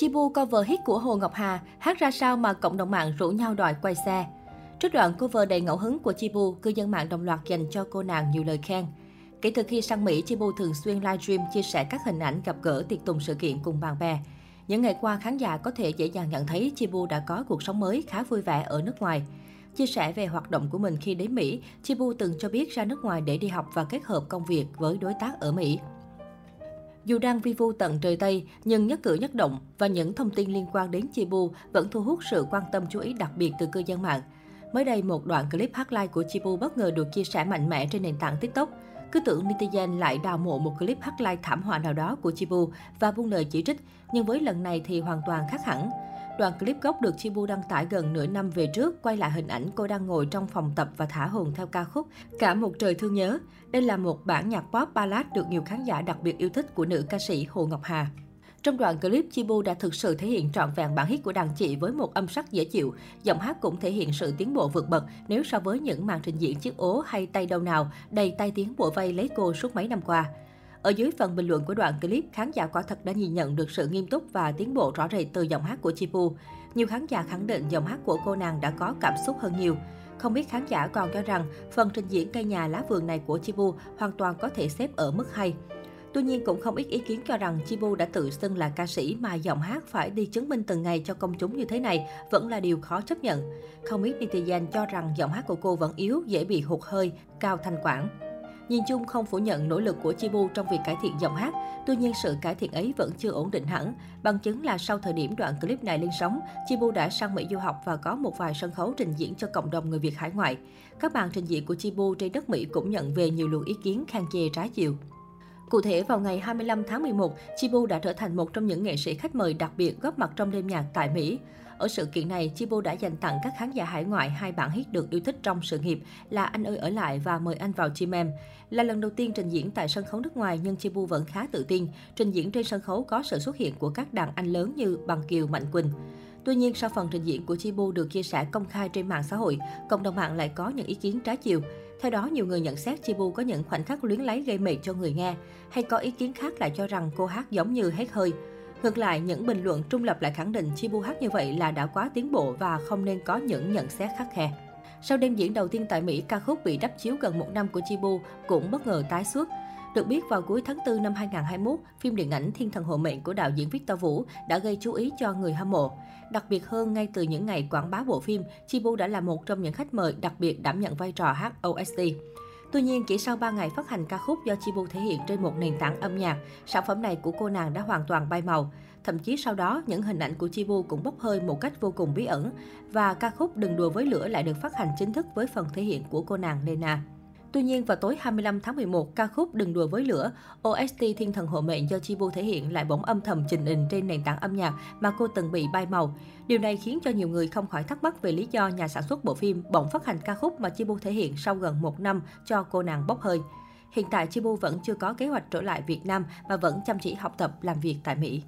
Chibu cover hit của Hồ Ngọc Hà, hát ra sao mà cộng đồng mạng rủ nhau đòi quay xe. Trước đoạn cover đầy ngẫu hứng của Chibu, cư dân mạng đồng loạt dành cho cô nàng nhiều lời khen. Kể từ khi sang Mỹ, Chibu thường xuyên livestream chia sẻ các hình ảnh gặp gỡ tiệc tùng sự kiện cùng bạn bè. Những ngày qua, khán giả có thể dễ dàng nhận thấy Chibu đã có cuộc sống mới khá vui vẻ ở nước ngoài. Chia sẻ về hoạt động của mình khi đến Mỹ, Chibu từng cho biết ra nước ngoài để đi học và kết hợp công việc với đối tác ở Mỹ. Dù đang vi vu tận trời Tây, nhưng nhất cử nhất động và những thông tin liên quan đến Chibu vẫn thu hút sự quan tâm chú ý đặc biệt từ cư dân mạng. Mới đây, một đoạn clip hát live của Chibu bất ngờ được chia sẻ mạnh mẽ trên nền tảng TikTok. Cứ tưởng netizen lại đào mộ một clip hát live thảm họa nào đó của Chibu và buông lời chỉ trích, nhưng với lần này thì hoàn toàn khác hẳn. Đoạn clip gốc được Chibu đăng tải gần nửa năm về trước, quay lại hình ảnh cô đang ngồi trong phòng tập và thả hồn theo ca khúc Cả một trời thương nhớ. Đây là một bản nhạc pop ballad được nhiều khán giả đặc biệt yêu thích của nữ ca sĩ Hồ Ngọc Hà. Trong đoạn clip, Chibu đã thực sự thể hiện trọn vẹn bản hit của đàn chị với một âm sắc dễ chịu. Giọng hát cũng thể hiện sự tiến bộ vượt bậc nếu so với những màn trình diễn chiếc ố hay tay đâu nào đầy tay tiếng bộ vây lấy cô suốt mấy năm qua. Ở dưới phần bình luận của đoạn clip, khán giả quả thật đã nhìn nhận được sự nghiêm túc và tiến bộ rõ rệt từ giọng hát của Chipu. Nhiều khán giả khẳng định giọng hát của cô nàng đã có cảm xúc hơn nhiều. Không biết khán giả còn cho rằng phần trình diễn cây nhà lá vườn này của Chipu hoàn toàn có thể xếp ở mức hay. Tuy nhiên cũng không ít ý kiến cho rằng Chibu đã tự xưng là ca sĩ mà giọng hát phải đi chứng minh từng ngày cho công chúng như thế này vẫn là điều khó chấp nhận. Không ít netizen cho rằng giọng hát của cô vẫn yếu, dễ bị hụt hơi, cao thanh quản. Nhìn chung không phủ nhận nỗ lực của Chibu trong việc cải thiện giọng hát, tuy nhiên sự cải thiện ấy vẫn chưa ổn định hẳn. Bằng chứng là sau thời điểm đoạn clip này lên sóng, Chibu đã sang Mỹ du học và có một vài sân khấu trình diễn cho cộng đồng người Việt hải ngoại. Các màn trình diễn của Chibu trên đất Mỹ cũng nhận về nhiều luồng ý kiến khen chê trái chiều. Cụ thể, vào ngày 25 tháng 11, Chibu đã trở thành một trong những nghệ sĩ khách mời đặc biệt góp mặt trong đêm nhạc tại Mỹ. Ở sự kiện này, Chibo đã dành tặng các khán giả hải ngoại hai bản hit được yêu thích trong sự nghiệp là Anh ơi ở lại và Mời anh vào chim em. Là lần đầu tiên trình diễn tại sân khấu nước ngoài nhưng Chibo vẫn khá tự tin. Trình diễn trên sân khấu có sự xuất hiện của các đàn anh lớn như Bằng Kiều, Mạnh Quỳnh. Tuy nhiên, sau phần trình diễn của Chibu được chia sẻ công khai trên mạng xã hội, cộng đồng mạng lại có những ý kiến trái chiều. Theo đó, nhiều người nhận xét Chibu có những khoảnh khắc luyến lấy gây mệt cho người nghe, hay có ý kiến khác lại cho rằng cô hát giống như hết hơi. Ngược lại, những bình luận trung lập lại khẳng định Chibu hát như vậy là đã quá tiến bộ và không nên có những nhận xét khắc khe. Sau đêm diễn đầu tiên tại Mỹ, ca khúc bị đắp chiếu gần một năm của Chibu cũng bất ngờ tái xuất. Được biết, vào cuối tháng 4 năm 2021, phim điện ảnh Thiên thần hộ mệnh của đạo diễn Victor Vũ đã gây chú ý cho người hâm mộ. Đặc biệt hơn, ngay từ những ngày quảng bá bộ phim, Chibu đã là một trong những khách mời đặc biệt đảm nhận vai trò hát OST. Tuy nhiên, chỉ sau 3 ngày phát hành ca khúc do Chibu thể hiện trên một nền tảng âm nhạc, sản phẩm này của cô nàng đã hoàn toàn bay màu. Thậm chí sau đó, những hình ảnh của Chibu cũng bốc hơi một cách vô cùng bí ẩn. Và ca khúc Đừng đùa với lửa lại được phát hành chính thức với phần thể hiện của cô nàng Lena. Tuy nhiên, vào tối 25 tháng 11, ca khúc Đừng đùa với lửa, OST Thiên thần hộ mệnh do Chibu thể hiện lại bỗng âm thầm trình hình trên nền tảng âm nhạc mà cô từng bị bay màu. Điều này khiến cho nhiều người không khỏi thắc mắc về lý do nhà sản xuất bộ phim bỗng phát hành ca khúc mà Chibu thể hiện sau gần một năm cho cô nàng bốc hơi. Hiện tại Chibu vẫn chưa có kế hoạch trở lại Việt Nam mà vẫn chăm chỉ học tập làm việc tại Mỹ.